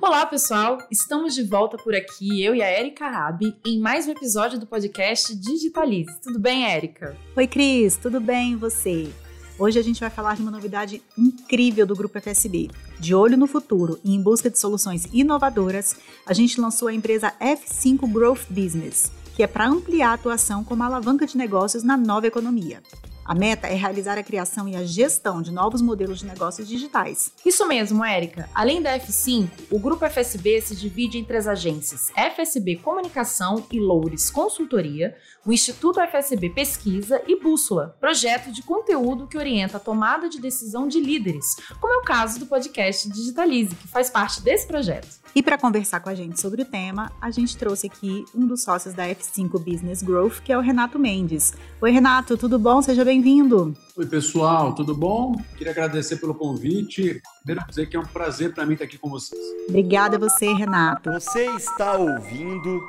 Olá, pessoal! Estamos de volta por aqui, eu e a Erika Rabi, em mais um episódio do podcast Digitalize. Tudo bem, Erika? Oi, Cris, tudo bem e você? Hoje a gente vai falar de uma novidade incrível do Grupo FSB. De olho no futuro e em busca de soluções inovadoras, a gente lançou a empresa F5 Growth Business, que é para ampliar a atuação como alavanca de negócios na nova economia. A meta é realizar a criação e a gestão de novos modelos de negócios digitais. Isso mesmo, Érica. Além da F5, o grupo FSB se divide entre as agências FSB Comunicação e Loures Consultoria, o Instituto FSB Pesquisa e Bússola, projeto de conteúdo que orienta a tomada de decisão de líderes, como é o caso do podcast Digitalize, que faz parte desse projeto. E para conversar com a gente sobre o tema, a gente trouxe aqui um dos sócios da F5 Business Growth, que é o Renato Mendes. Oi, Renato, tudo bom? Seja bem-vindo. Oi, pessoal, tudo bom? Queria agradecer pelo convite. Primeiro dizer que é um prazer para mim estar aqui com vocês. Obrigada a você, Renato. Você está ouvindo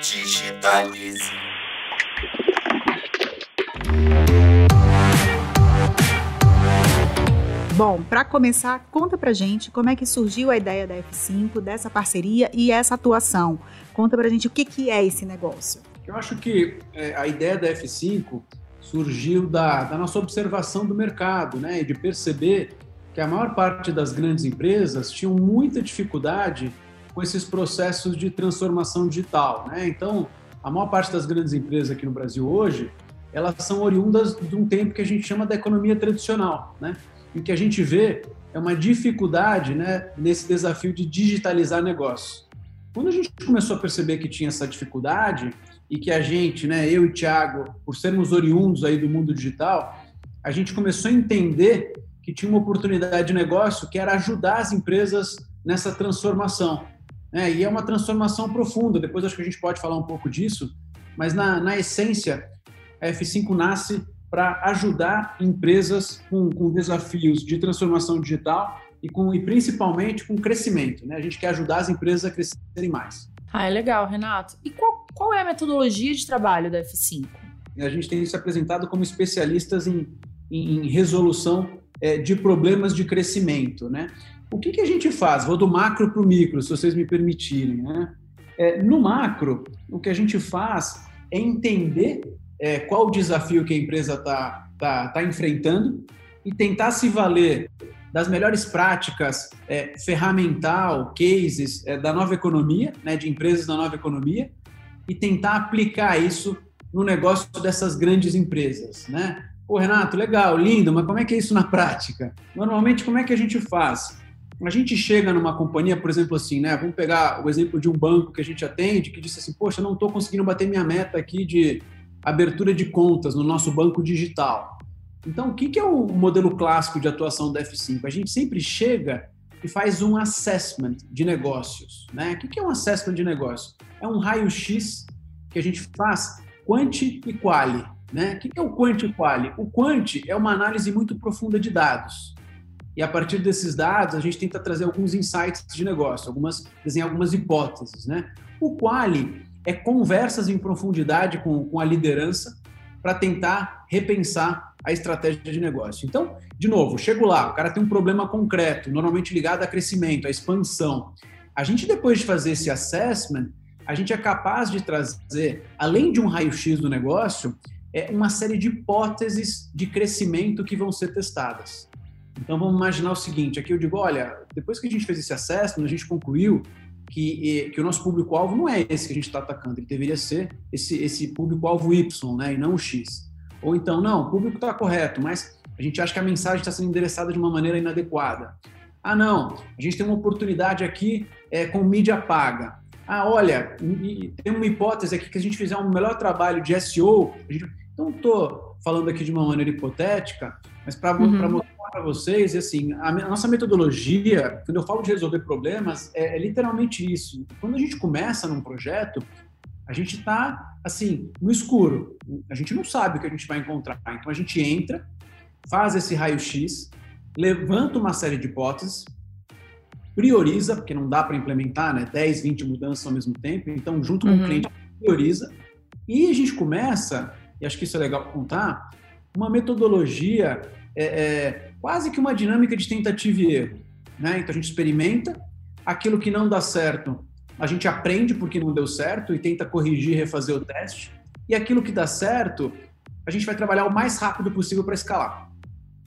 Digitalize. Bom, para começar, conta pra gente como é que surgiu a ideia da F5, dessa parceria e essa atuação. Conta pra gente o que, que é esse negócio. Eu acho que é, a ideia da F5 surgiu da, da nossa observação do mercado, né, de perceber que a maior parte das grandes empresas tinham muita dificuldade com esses processos de transformação digital. Né? Então, a maior parte das grandes empresas aqui no Brasil hoje, elas são oriundas de um tempo que a gente chama da economia tradicional. Né? E o que a gente vê é uma dificuldade né, nesse desafio de digitalizar negócios. Quando a gente começou a perceber que tinha essa dificuldade e que a gente, né, eu e o Thiago, por sermos oriundos aí do mundo digital, a gente começou a entender que tinha uma oportunidade de negócio que era ajudar as empresas nessa transformação. Né? E é uma transformação profunda, depois acho que a gente pode falar um pouco disso, mas na, na essência, a F5 nasce para ajudar empresas com, com, desafios de transformação digital e, com, e principalmente com crescimento. Né? A gente quer ajudar as empresas a crescerem mais. Ah, é legal, Renato. E qual, qual é a metodologia de trabalho da F5? A gente tem se apresentado como especialistas em, em, em resolução é, de problemas de crescimento. Né? O que, que a gente faz? Vou do macro para o micro, se vocês me permitirem. Né? É, no macro, o que a gente faz é entender é, qual o desafio que a empresa está tá, tá enfrentando e tentar se valer das melhores práticas é, ferramental, cases é, da nova economia, né, de empresas da nova economia, e tentar aplicar isso no negócio dessas grandes empresas, né? Pô, Renato, legal, lindo, mas como é que é isso na prática? Normalmente, como é que a gente faz? A gente chega numa companhia, por exemplo, assim, né? Vamos pegar o exemplo de um banco que a gente atende, que disse assim, poxa, não estou conseguindo bater minha meta aqui de abertura de contas no nosso banco digital. Então, o que é o modelo clássico de atuação da F5? A gente sempre chega e faz um assessment de negócios. Né? O que é um assessment de negócio? É um raio-x que a gente faz quanti e quali. Né? O que é o quanti e quali? O quanti é uma análise muito profunda de dados. E a partir desses dados, a gente tenta trazer alguns insights de negócio, algumas, desenhar algumas hipóteses. Né? O quali é conversas em profundidade com, com a liderança para tentar repensar a estratégia de negócio. Então, de novo, chego lá, o cara tem um problema concreto, normalmente ligado a crescimento, a expansão. A gente, depois de fazer esse assessment, a gente é capaz de trazer, além de um raio-x do negócio, é uma série de hipóteses de crescimento que vão ser testadas. Então, vamos imaginar o seguinte: aqui eu digo, olha, depois que a gente fez esse assessment, a gente concluiu que, que o nosso público-alvo não é esse que a gente está atacando, ele deveria ser esse, esse público-alvo Y, né, e não o X. Ou então, não, o público está correto, mas a gente acha que a mensagem está sendo endereçada de uma maneira inadequada. Ah, não, a gente tem uma oportunidade aqui é, com mídia paga. Ah, olha, tem uma hipótese aqui que a gente fizer um melhor trabalho de SEO. Gente, não estou falando aqui de uma maneira hipotética, mas para uhum para vocês, assim, a, nossa metodologia, quando eu falo de resolver problemas, é, é literalmente isso. Quando a gente começa num projeto, a gente está, assim, no escuro. A gente não sabe o que a gente vai encontrar. Então, a gente entra, faz esse raio-x, levanta uma série de hipóteses, prioriza, porque não dá para implementar né, 10, 20 mudanças ao mesmo tempo. Então, junto com uhum. o cliente, prioriza. E a gente começa, e acho que isso é legal contar, uma metodologia é, é, quase que uma dinâmica de tentativa e erro. né? Então a gente experimenta, aquilo que não dá certo, a gente aprende porque não deu certo e tenta corrigir, refazer o teste. E aquilo que dá certo, a gente vai trabalhar o mais rápido possível para escalar,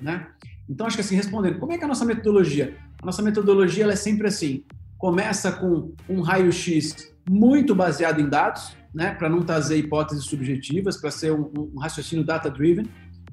né? Então acho que assim respondendo, como é que é a nossa metodologia? A nossa metodologia ela é sempre assim, começa com um raio-x muito baseado em dados, né, para não trazer hipóteses subjetivas, para ser um, um raciocínio data-driven,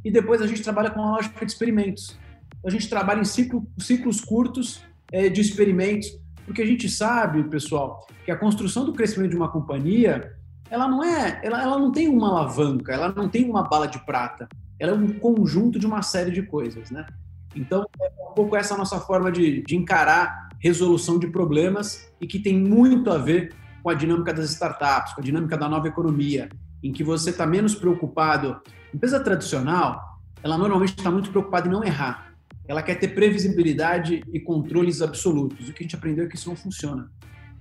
e depois a gente trabalha com a lógica de experimentos. A gente trabalha em ciclo, ciclos curtos é, de experimentos, porque a gente sabe, pessoal, que a construção do crescimento de uma companhia, ela não é, ela, ela não tem uma alavanca, ela não tem uma bala de prata, ela é um conjunto de uma série de coisas, né? Então, é um pouco essa nossa forma de, de encarar resolução de problemas e que tem muito a ver com a dinâmica das startups, com a dinâmica da nova economia, em que você está menos preocupado. Empresa tradicional, ela normalmente está muito preocupada em não errar. Ela quer ter previsibilidade e controles absolutos. O que a gente aprendeu é que isso não funciona.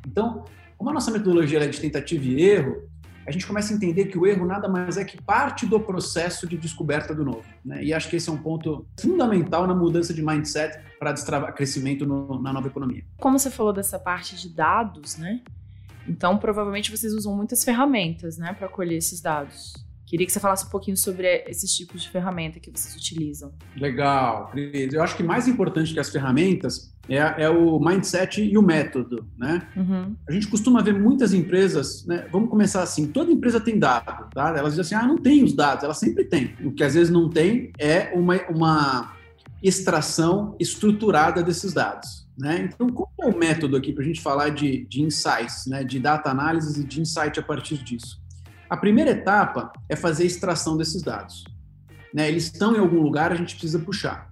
Então, como a nossa metodologia é de tentativa e erro, a gente começa a entender que o erro nada mais é que parte do processo de descoberta do novo. Né? E acho que esse é um ponto fundamental na mudança de mindset para destravar crescimento no, na nova economia. Como você falou dessa parte de dados, né? Então, provavelmente vocês usam muitas ferramentas, né, para colher esses dados. Queria que você falasse um pouquinho sobre esses tipos de ferramenta que vocês utilizam. Legal, Cris. Eu acho que mais importante que as ferramentas é, é o mindset e o método, né? Uhum. A gente costuma ver muitas empresas, né? Vamos começar assim, toda empresa tem dado, tá? Elas dizem assim, ah, não tem os dados. Ela sempre tem. O que às vezes não tem é uma, uma extração estruturada desses dados. Né? Então, qual é o método aqui para a gente falar de, de insights, né? de data análise e de insight a partir disso? A primeira etapa é fazer a extração desses dados. Né? Eles estão em algum lugar, a gente precisa puxar.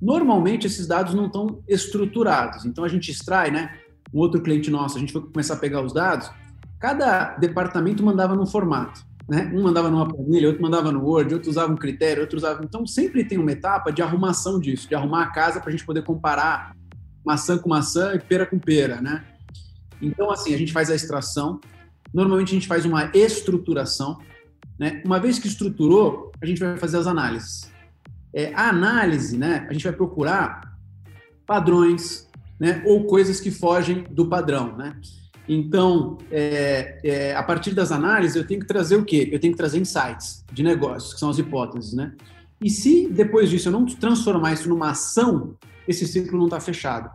Normalmente, esses dados não estão estruturados, então a gente extrai, né? Um outro cliente nosso, a gente foi começar a pegar os dados, cada departamento mandava num formato. Né? Um mandava numa planilha, outro mandava no Word, outro usava um critério, outro usava. Então, sempre tem uma etapa de arrumação disso, de arrumar a casa para a gente poder comparar maçã com maçã e pera com pera, né? Então, assim, a gente faz a extração, Normalmente a gente faz uma estruturação. Né? Uma vez que estruturou, a gente vai fazer as análises. É, a análise, né, a gente vai procurar padrões né, ou coisas que fogem do padrão. Né? Então, é, é, a partir das análises, eu tenho que trazer o quê? Eu tenho que trazer insights de negócios, que são as hipóteses. Né? E se depois disso eu não transformar isso numa ação, esse ciclo não está fechado.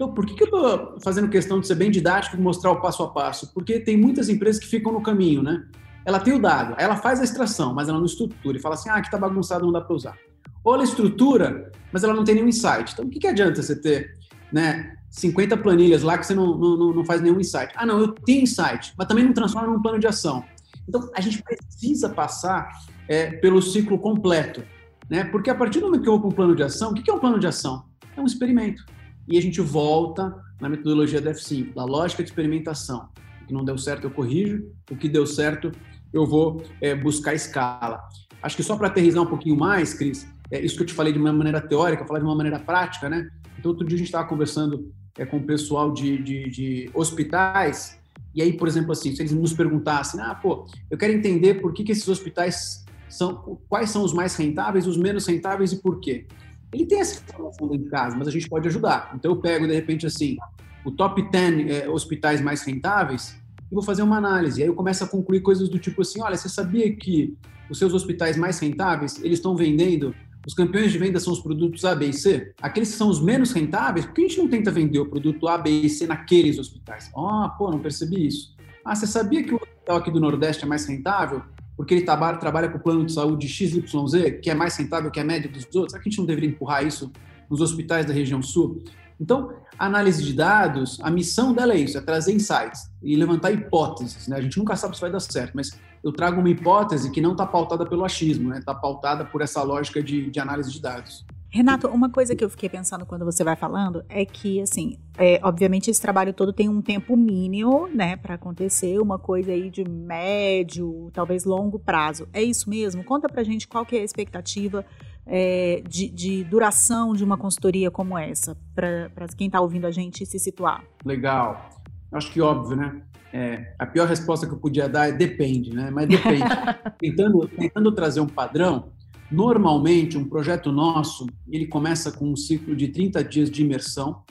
Então, por que, que eu estou fazendo questão de ser bem didático e mostrar o passo a passo? Porque tem muitas empresas que ficam no caminho, né? Ela tem o dado, ela faz a extração, mas ela não estrutura e fala assim: ah, aqui está bagunçado, não dá para usar. Ou ela estrutura, mas ela não tem nenhum insight. Então, o que, que adianta você ter né, 50 planilhas lá que você não, não, não faz nenhum insight? Ah, não, eu tenho insight, mas também não transforma num plano de ação. Então, a gente precisa passar é, pelo ciclo completo. Né? Porque a partir do momento que eu vou para um plano de ação, o que é um plano de ação? É um experimento e a gente volta na metodologia da F5, da lógica de experimentação. O que não deu certo, eu corrijo, o que deu certo, eu vou é, buscar escala. Acho que só para aterrizar um pouquinho mais, Cris, é isso que eu te falei de uma maneira teórica, falar de uma maneira prática, né? Então, outro dia a gente estava conversando é, com o pessoal de, de, de, hospitais, e aí, por exemplo, assim, se eles nos perguntassem, ah, pô, eu quero entender por que, que esses hospitais são, quais são os mais rentáveis, os menos rentáveis e por quê? Ele tem essa informação dentro de casa, mas a gente pode ajudar. Então eu pego, de repente, assim, o top 10 é, hospitais mais rentáveis e vou fazer uma análise. Aí eu começo a concluir coisas do tipo assim, olha, você sabia que os seus hospitais mais rentáveis, eles estão vendendo, os campeões de venda são os produtos A, B e C? Aqueles que são os menos rentáveis, por que a gente não tenta vender o produto A, B e C naqueles hospitais? Ah, oh, pô, não percebi isso. Ah, você sabia que o hospital aqui do Nordeste é mais rentável? Porque ele trabalha, trabalha com o plano de saúde XYZ, que é mais rentável que a média dos outros, será que a gente não deveria empurrar isso nos hospitais da região sul? Então, a análise de dados, a missão dela é isso, é trazer insights e levantar hipóteses. Né? A gente nunca sabe se vai dar certo, mas eu trago uma hipótese que não está pautada pelo achismo, está né? pautada por essa lógica de, de análise de dados. Renato, uma coisa que eu fiquei pensando quando você vai falando é que, assim, é, obviamente esse trabalho todo tem um tempo mínimo, né, para acontecer, uma coisa aí de médio, talvez longo prazo. É isso mesmo? Conta pra gente qual que é a expectativa é, de, de, duração de uma consultoria como essa, para quem está ouvindo a gente se situar. Legal. Acho que óbvio, né? É, a pior resposta que eu podia dar é depende, né? Mas depende. tentando, tentando trazer um padrão, Normalmente, um projeto nosso, ele começa com um ciclo de 30 dias de imersão,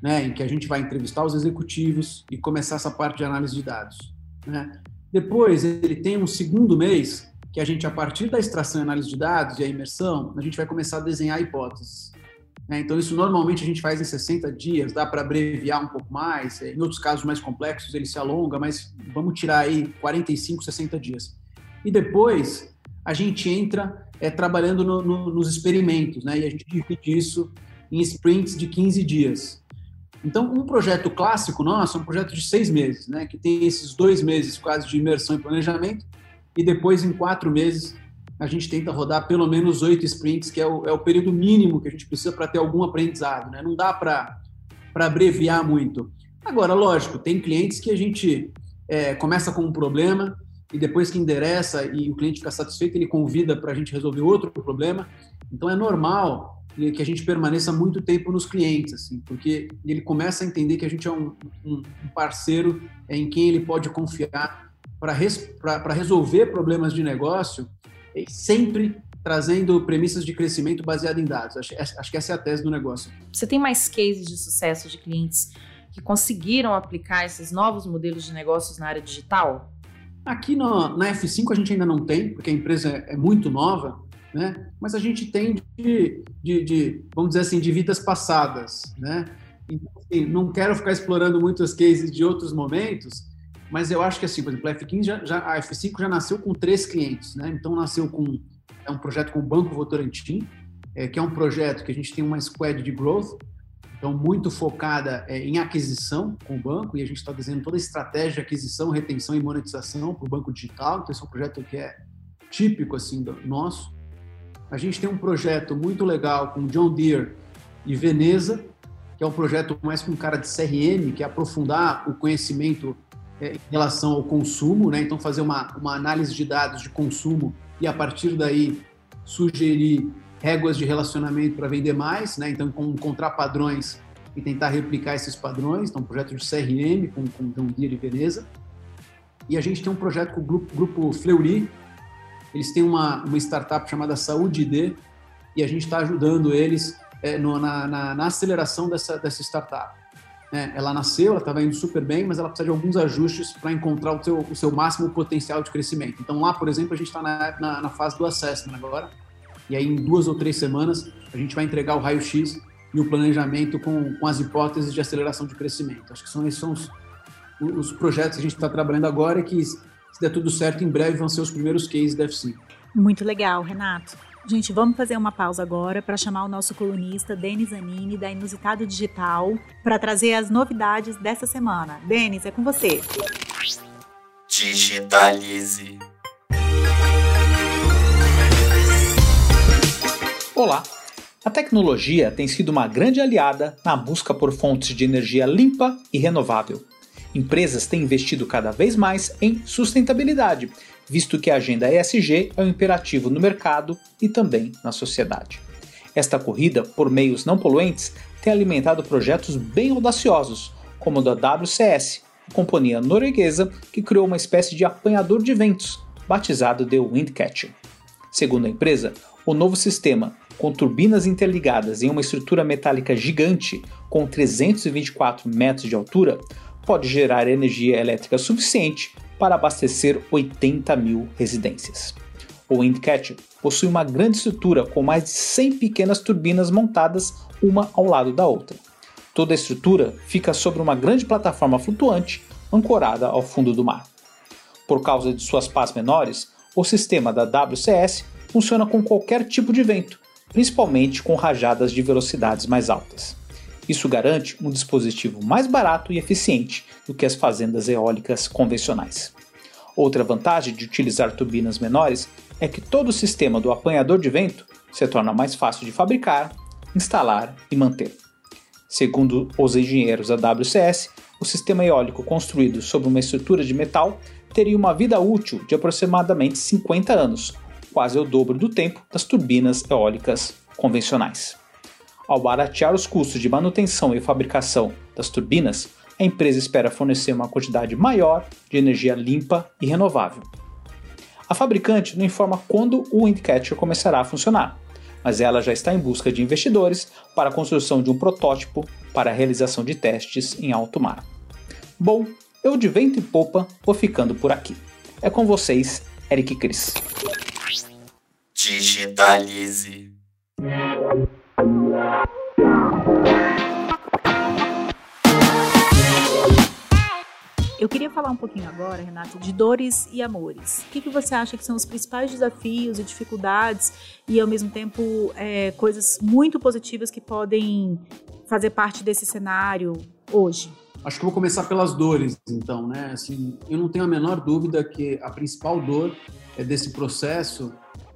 né, em que a gente vai entrevistar os executivos e começar essa parte de análise de dados. Né? Depois, ele tem um segundo mês que a gente, a partir da extração e análise de dados e a imersão, a gente vai começar a desenhar hipóteses. Né? Então, isso normalmente a gente faz em 60 dias, dá para abreviar um pouco mais, em outros casos mais complexos ele se alonga, mas vamos tirar aí 45, 60 dias. E depois, a gente entra é, trabalhando no, no, nos experimentos, né? e a gente divide isso em sprints de 15 dias. Então, um projeto clássico nosso é um projeto de seis meses, né? que tem esses dois meses quase de imersão e planejamento, e depois, em quatro meses, a gente tenta rodar pelo menos oito sprints, que é o, é o período mínimo que a gente precisa para ter algum aprendizado. Né? Não dá para abreviar muito. Agora, lógico, tem clientes que a gente é, começa com um problema e depois que endereça e o cliente fica satisfeito, ele convida para a gente resolver outro problema. Então, é normal que a gente permaneça muito tempo nos clientes, assim, porque ele começa a entender que a gente é um, um parceiro em quem ele pode confiar para res, resolver problemas de negócio, sempre trazendo premissas de crescimento baseado em dados. Acho, acho que essa é a tese do negócio. Você tem mais cases de sucesso de clientes que conseguiram aplicar esses novos modelos de negócios na área digital? Aqui no, na F5 a gente ainda não tem, porque a empresa é, é muito nova, né? Mas a gente tem de, de, de, vamos dizer assim, de vidas passadas, né? Então, assim, não quero ficar explorando muitos cases de outros momentos, mas eu acho que assim, por exemplo, a F15 já, já, a F5 já nasceu com três clientes, né? Então nasceu com é um projeto com o Banco Votorantim, é, que é um projeto que a gente tem uma squad de growth, então muito focada é, em aquisição com o banco e a gente está desenhando toda a estratégia de aquisição, retenção e monetização para o banco digital. Então esse é um projeto que é típico assim do nosso. A gente tem um projeto muito legal com John Deere e Veneza, que é um projeto mais com cara de CRM, que é aprofundar o conhecimento é, em relação ao consumo, né? Então fazer uma, uma análise de dados de consumo e a partir daí sugerir réguas de relacionamento para vender mais, né? Então encontrar padrões e tentar replicar esses padrões. Então um projeto de CRM com, com John Deere e Veneza. E a gente tem um projeto com o grupo, grupo Fleury, eles têm uma, uma startup chamada Saúde ID e a gente está ajudando eles é, no, na, na, na, aceleração dessa, dessa startup. É, ela nasceu, ela estava indo super bem, mas ela precisa de alguns ajustes para encontrar o seu, o seu máximo potencial de crescimento. Então lá, por exemplo, a gente está na, na, na, fase do assessment agora, e aí em duas ou três semanas a gente vai entregar o raio-x e o planejamento com, com as hipóteses de aceleração de crescimento. Acho que são esses são os, os projetos que a gente está trabalhando agora e que se der tudo certo, em breve vão ser os primeiros cases da F5. Muito legal, Renato. Gente, vamos fazer uma pausa agora para chamar o nosso colunista Denis Anini da Inusitado Digital para trazer as novidades dessa semana. Denis, é com você. Digitalize. Olá. A tecnologia tem sido uma grande aliada na busca por fontes de energia limpa e renovável Empresas têm investido cada vez mais em sustentabilidade, visto que a agenda ESG é um imperativo no mercado e também na sociedade. Esta corrida por meios não poluentes tem alimentado projetos bem audaciosos, como o da WCS, companhia norueguesa que criou uma espécie de apanhador de ventos, batizado de Windcatcher. Segundo a empresa, o novo sistema, com turbinas interligadas em uma estrutura metálica gigante com 324 metros de altura, pode gerar energia elétrica suficiente para abastecer 80 mil residências. O Windcatcher possui uma grande estrutura com mais de 100 pequenas turbinas montadas uma ao lado da outra. Toda a estrutura fica sobre uma grande plataforma flutuante ancorada ao fundo do mar. Por causa de suas pás menores, o sistema da WCS funciona com qualquer tipo de vento, principalmente com rajadas de velocidades mais altas. Isso garante um dispositivo mais barato e eficiente do que as fazendas eólicas convencionais. Outra vantagem de utilizar turbinas menores é que todo o sistema do apanhador de vento se torna mais fácil de fabricar, instalar e manter. Segundo os engenheiros da WCS, o sistema eólico construído sobre uma estrutura de metal teria uma vida útil de aproximadamente 50 anos, quase o dobro do tempo das turbinas eólicas convencionais. Ao baratear os custos de manutenção e fabricação das turbinas, a empresa espera fornecer uma quantidade maior de energia limpa e renovável. A fabricante não informa quando o Windcatcher começará a funcionar, mas ela já está em busca de investidores para a construção de um protótipo para a realização de testes em alto mar. Bom, eu de vento e popa vou ficando por aqui. É com vocês, Eric Cris. Digitalize. Eu queria falar um pouquinho agora, Renato, de dores e amores. O que, que você acha que são os principais desafios e dificuldades e, ao mesmo tempo, é, coisas muito positivas que podem fazer parte desse cenário hoje? Acho que vou começar pelas dores, então, né? Assim, eu não tenho a menor dúvida que a principal dor é desse processo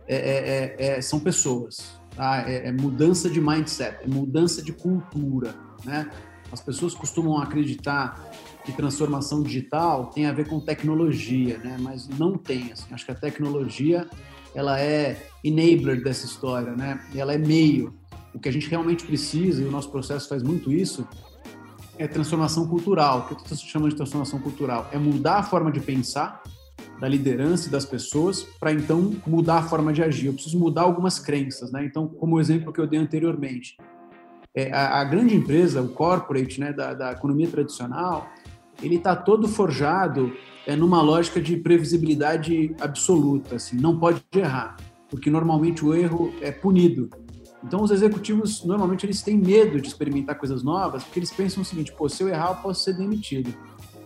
é, é, é, é são pessoas, tá? É, é, mudança de mindset, é mudança de cultura, né? As pessoas costumam acreditar que transformação digital tem a ver com tecnologia, né? Mas não tem. Assim. Acho que a tecnologia ela é enabler dessa história, né? Ela é meio. O que a gente realmente precisa e o nosso processo faz muito isso é transformação cultural. O que eu estou chamando de transformação cultural é mudar a forma de pensar da liderança e das pessoas para então mudar a forma de agir. Eu preciso mudar algumas crenças, né? Então, como o exemplo que eu dei anteriormente, é, a, a, grande empresa, o corporate, né, da, da economia tradicional, ele está todo forjado é, numa lógica de previsibilidade absoluta, assim, não pode errar, porque normalmente o erro é punido. Então os executivos normalmente eles têm medo de experimentar coisas novas, porque eles pensam o seguinte: pô, se eu errar, eu posso ser demitido.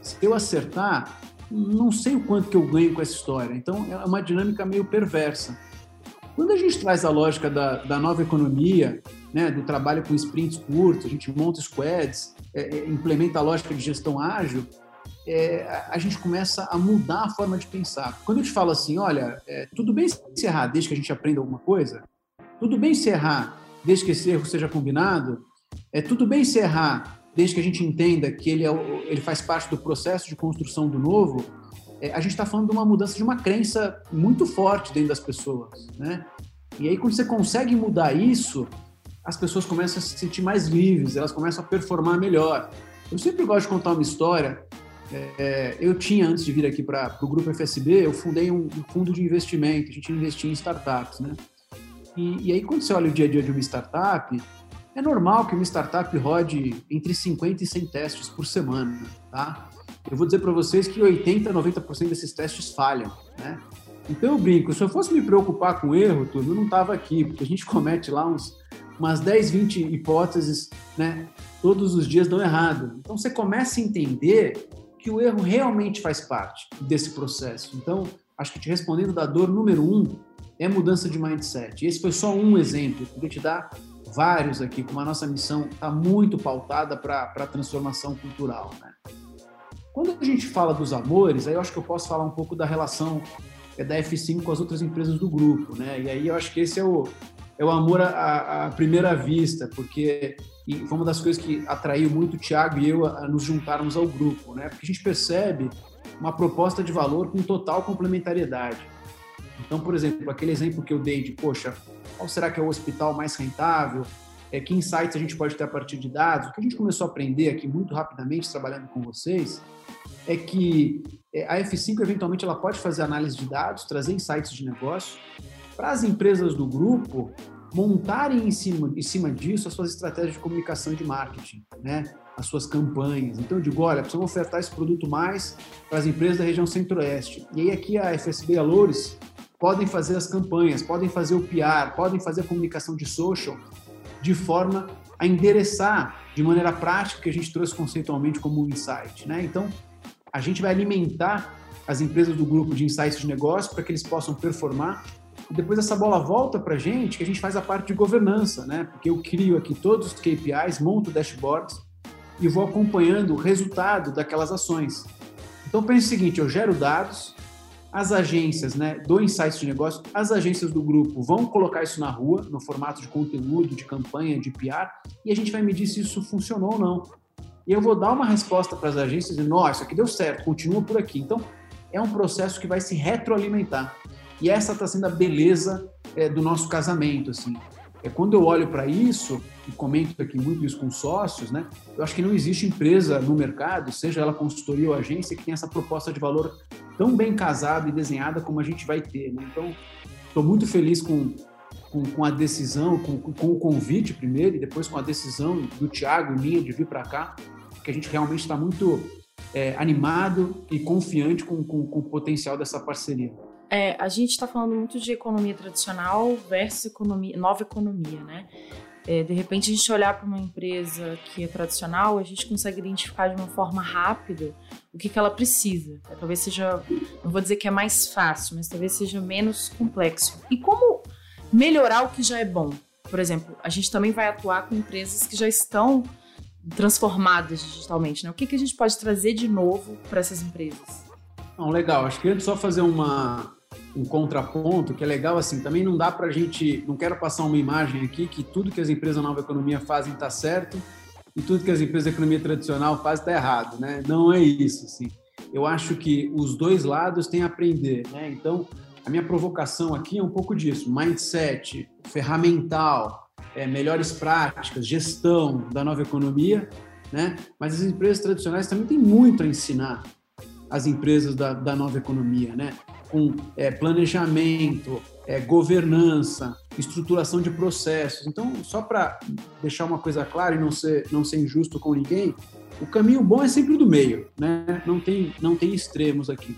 Se eu acertar, não sei o quanto que eu ganho com essa história. Então é uma dinâmica meio perversa. Quando a gente traz a lógica da, da nova economia, né, do trabalho com sprints curtos, a gente monta squads, é, é, implementa a lógica de gestão ágil, é, a gente começa a mudar a forma de pensar. Quando eu te falo assim, olha, é, tudo bem se errar desde que a gente aprenda alguma coisa, tudo bem se errar desde que esse erro seja combinado, é tudo bem se errar desde que a gente entenda que ele, é, ele faz parte do processo de construção do novo, é, a gente está falando de uma mudança de uma crença muito forte dentro das pessoas, né? E aí quando você consegue mudar isso, as pessoas começam a se sentir mais livres, elas começam a performar melhor. Eu sempre gosto de contar uma história. É, eu tinha, antes de vir aqui para o Grupo FSB, eu fundei um, um, fundo de investimento, a gente investia em startups, né? E, e, aí, quando você olha o dia a dia de uma startup, é normal que uma startup rode entre 50 e 100 testes por semana, tá? Eu vou dizer para vocês que 80, 90% desses testes falham, né? Então eu brinco, se eu fosse me preocupar com erro, tudo, eu não estava aqui, porque a gente comete lá uns umas 10, 20 hipóteses, né? Todos os dias dão errado. Então você começa a entender que o erro realmente faz parte desse processo. Então, acho que te respondendo da dor número um é mudança de mindset. Esse foi só um exemplo. Eu podia te dar vários aqui, como a nossa missão está muito pautada para a transformação cultural. Né? Quando a gente fala dos amores, aí eu acho que eu posso falar um pouco da relação é, da F5 com as outras empresas do grupo. Né? E aí eu acho que esse é o, é o amor à, à primeira vista, porque foi uma das coisas que atraiu muito o Thiago e eu a, a nos juntarmos ao grupo, né? Porque a gente percebe uma proposta de valor com total complementariedade. Então, por exemplo, aquele exemplo que eu dei de, poxa, qual será que é o hospital mais rentável? É, que insights a gente pode ter a partir de dados? O que a gente começou a aprender aqui muito rapidamente, trabalhando com vocês, é que é, a F5 eventualmente ela pode fazer análise de dados, trazer insights de negócio, para as empresas do grupo montarem em cima, em cima disso as suas estratégias de comunicação e de marketing, né? as suas campanhas. Então, eu digo, olha, precisamos ofertar esse produto mais para as empresas da região centro-oeste. E aí, aqui a FSB a Loures podem fazer as campanhas, podem fazer o PR, podem fazer a comunicação de social de forma a endereçar de maneira prática que a gente trouxe conceitualmente como insight. Né? Então, a gente vai alimentar as empresas do grupo de insights de negócio para que eles possam performar e depois essa bola volta para a gente, que a gente faz a parte de governança, né? Porque eu crio aqui todos os KPIs, monto dashboards e vou acompanhando o resultado daquelas ações. Então pense o seguinte, eu gero dados, as agências né, do Insights de Negócio, as agências do grupo vão colocar isso na rua, no formato de conteúdo, de campanha, de PR, e a gente vai medir se isso funcionou ou não. E eu vou dar uma resposta para as agências dizendo, nossa, aqui deu certo, continua por aqui. Então, é um processo que vai se retroalimentar. E essa está sendo a beleza é, do nosso casamento, assim. É quando eu olho para isso e comento aqui muito isso com sócios, né? Eu acho que não existe empresa no mercado, seja ela consultoria ou agência, que tenha essa proposta de valor tão bem casada e desenhada como a gente vai ter, né? Então, estou muito feliz com com, com a decisão, com, com, o convite primeiro e depois com a decisão do Thiago e minha de vir para cá, que a gente realmente está muito é, animado e confiante com, com, com o potencial dessa parceria. É, a gente está falando muito de economia tradicional versus economia, nova economia, né? É, de repente, a gente olhar para uma empresa que é tradicional, a gente consegue identificar de uma forma rápida o que, que ela precisa. É, talvez seja, não vou dizer que é mais fácil, mas talvez seja menos complexo. E como melhorar o que já é bom? Por exemplo, a gente também vai atuar com empresas que já estão transformadas digitalmente. Né? O que, que a gente pode trazer de novo para essas empresas? Não, legal. Acho que antes só fazer uma, um contraponto que é legal assim. Também não dá para a gente, não quero passar uma imagem aqui que tudo que as empresas da nova economia fazem está certo tudo que as empresas da economia tradicional fazem está errado, né? Não é isso, assim. Eu acho que os dois lados têm a aprender, né? Então, a minha provocação aqui é um pouco disso: mindset, ferramental, é, melhores práticas, gestão da nova economia, né? Mas as empresas tradicionais também têm muito a ensinar as empresas da, da nova economia, né? Com é, planejamento, é, governança, estruturação de processos. Então, só para deixar uma coisa clara e não ser, não ser injusto com ninguém, o caminho bom é sempre do meio, né? Não tem, não tem extremos aqui.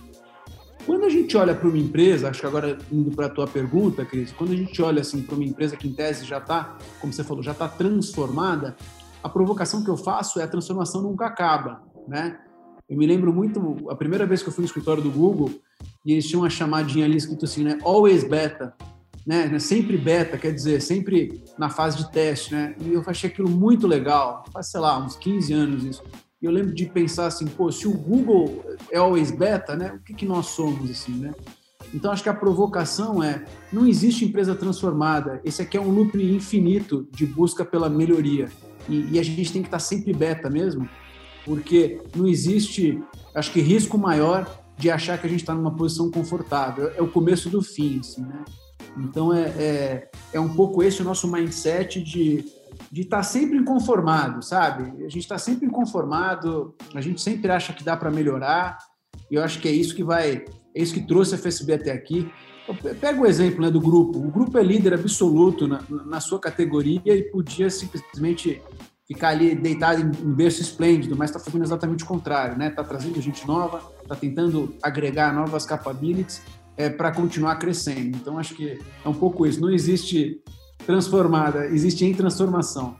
Quando a gente olha para uma empresa, acho que agora indo para a tua pergunta, Cris, quando a gente olha assim para uma empresa que em tese já está, como você falou, já está transformada, a provocação que eu faço é a transformação nunca acaba, né? Eu me lembro muito, a primeira vez que eu fui no escritório do Google, e eles tinham uma chamadinha ali escrito assim, né? Always beta, né? né? Sempre beta, quer dizer, sempre na fase de teste, né? E eu achei aquilo muito legal, faz, sei lá, uns 15 anos isso. E eu lembro de pensar assim, pô, se o Google é always beta, né? O que, que nós somos, assim, né? Então, acho que a provocação é: não existe empresa transformada. Esse aqui é um loop infinito de busca pela melhoria. E, e a gente tem que estar sempre beta mesmo, porque não existe, acho que, risco maior de achar que a gente está numa posição confortável. É o começo do fim, assim, né? Então, é, é, é um pouco esse o nosso mindset de de estar tá sempre inconformado, sabe? A gente está sempre inconformado, a gente sempre acha que dá para melhorar, e eu acho que é isso que vai, é isso que trouxe a FSB até aqui. Pega o exemplo né, do grupo. O grupo é líder absoluto na, na sua categoria e podia simplesmente ficar ali deitado em berço esplêndido, mas está fazendo exatamente o contrário, né? Está trazendo gente nova, está tentando agregar novas capabilities é, para continuar crescendo. Então acho que é um pouco isso. Não existe transformada, existe em transformação.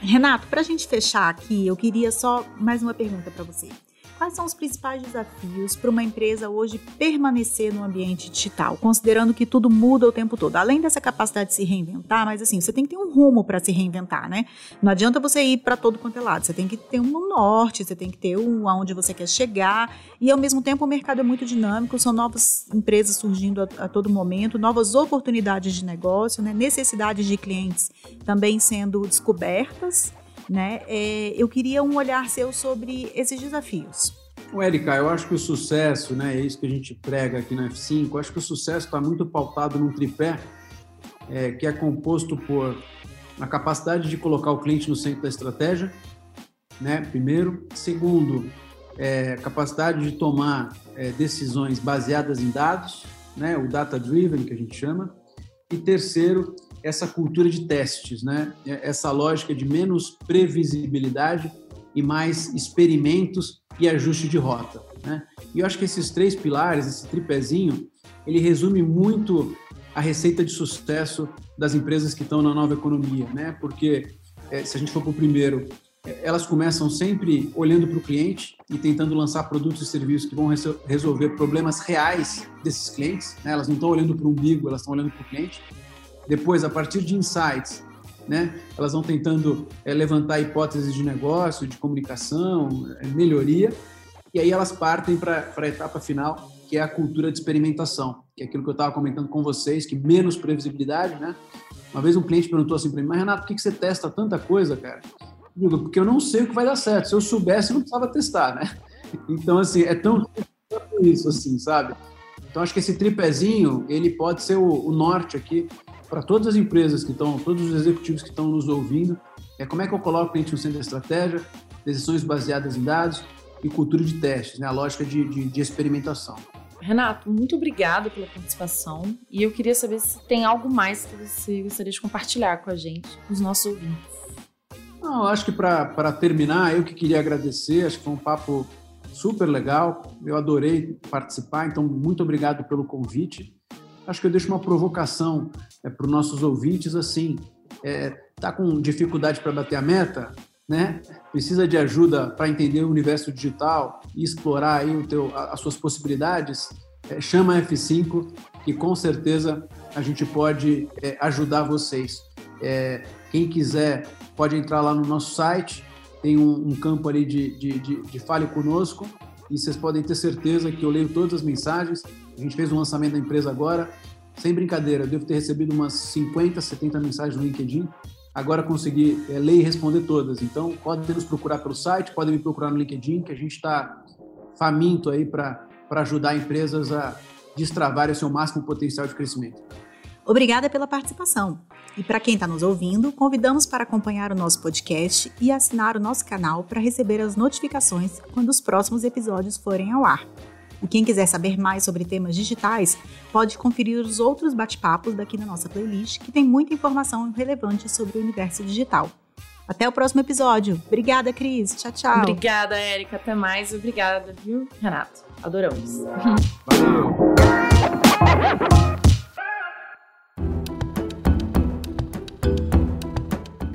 Renato, para a gente fechar aqui, eu queria só mais uma pergunta para você. Quais são os principais desafios para uma empresa hoje permanecer no ambiente digital, considerando que tudo muda o tempo todo? Além dessa capacidade de se reinventar, mas assim, você tem que ter um rumo para se reinventar, né? Não adianta você ir para todo quanto é lado, você tem que ter um norte, você tem que ter um aonde você quer chegar, e ao mesmo tempo o mercado é muito dinâmico, são novas empresas surgindo a, a todo momento, novas oportunidades de negócio, né? necessidades de clientes também sendo descobertas né? É, eu queria um olhar seu sobre esses desafios. Érica, eu acho que o sucesso, né, é isso que a gente prega aqui na F5, eu acho que o sucesso está muito pautado num tripé é, que é composto por a capacidade de colocar o cliente no centro da estratégia, né, primeiro. Segundo, é, capacidade de tomar é, decisões baseadas em dados, né, o data-driven, que a gente chama. E terceiro, essa cultura de testes, né? essa lógica de menos previsibilidade e mais experimentos e ajuste de rota. Né? E eu acho que esses três pilares, esse tripézinho, ele resume muito a receita de sucesso das empresas que estão na nova economia, né? Porque é, se a gente for para o primeiro, é, elas começam sempre olhando para o cliente e tentando lançar produtos e serviços que vão resolver problemas reais desses clientes. Né? Elas não estão olhando para o umbigo, elas estão olhando para o cliente. Depois, a partir de insights, né, elas vão tentando é, levantar hipóteses de negócio, de comunicação, é, melhoria, e aí elas partem para a etapa final, que é a cultura de experimentação, que é aquilo que eu estava comentando com vocês, que menos previsibilidade, né? Uma vez um cliente perguntou assim para mim, mas Renato, por que, que você testa tanta coisa, cara? Eu digo, porque eu não sei o que vai dar certo. Se eu soubesse, eu não precisava testar, né? Então, assim, é tão isso, assim, sabe? Então, acho que esse tripézinho, ele pode ser o, o norte aqui para todas as empresas que estão, todos os executivos que estão nos ouvindo, é como é que eu coloco o cliente no centro da estratégia, decisões baseadas em dados e cultura de testes, né? a lógica de, de, de experimentação. Renato, muito obrigado pela participação. E eu queria saber se tem algo mais que você gostaria de compartilhar com a gente, com os nossos ouvintes. Não, acho que para terminar, eu que queria agradecer, acho que foi um papo super legal. Eu adorei participar, então muito obrigado pelo convite. Acho que eu deixo uma provocação é, para os nossos ouvintes, assim, é, tá com dificuldade para bater a meta, né? Precisa de ajuda para entender o universo digital e explorar aí o teu, as suas possibilidades? É, chama a F5 e com certeza a gente pode é, ajudar vocês. É, quem quiser pode entrar lá no nosso site, tem um, um campo ali de, de, de, de Fale Conosco e vocês podem ter certeza que eu leio todas as mensagens. A gente fez um lançamento da empresa agora, sem brincadeira, eu devo ter recebido umas 50, 70 mensagens no LinkedIn. Agora consegui é, ler e responder todas. Então, podem nos procurar pelo site, podem me procurar no LinkedIn, que a gente está faminto aí para ajudar empresas a destravar o seu máximo potencial de crescimento. Obrigada pela participação. E para quem está nos ouvindo, convidamos para acompanhar o nosso podcast e assinar o nosso canal para receber as notificações quando os próximos episódios forem ao ar. E quem quiser saber mais sobre temas digitais, pode conferir os outros bate-papos daqui na nossa playlist, que tem muita informação relevante sobre o universo digital. Até o próximo episódio. Obrigada, Cris. Tchau, tchau. Obrigada, Érica. Até mais. Obrigada, viu, Renato? Adoramos. Valeu.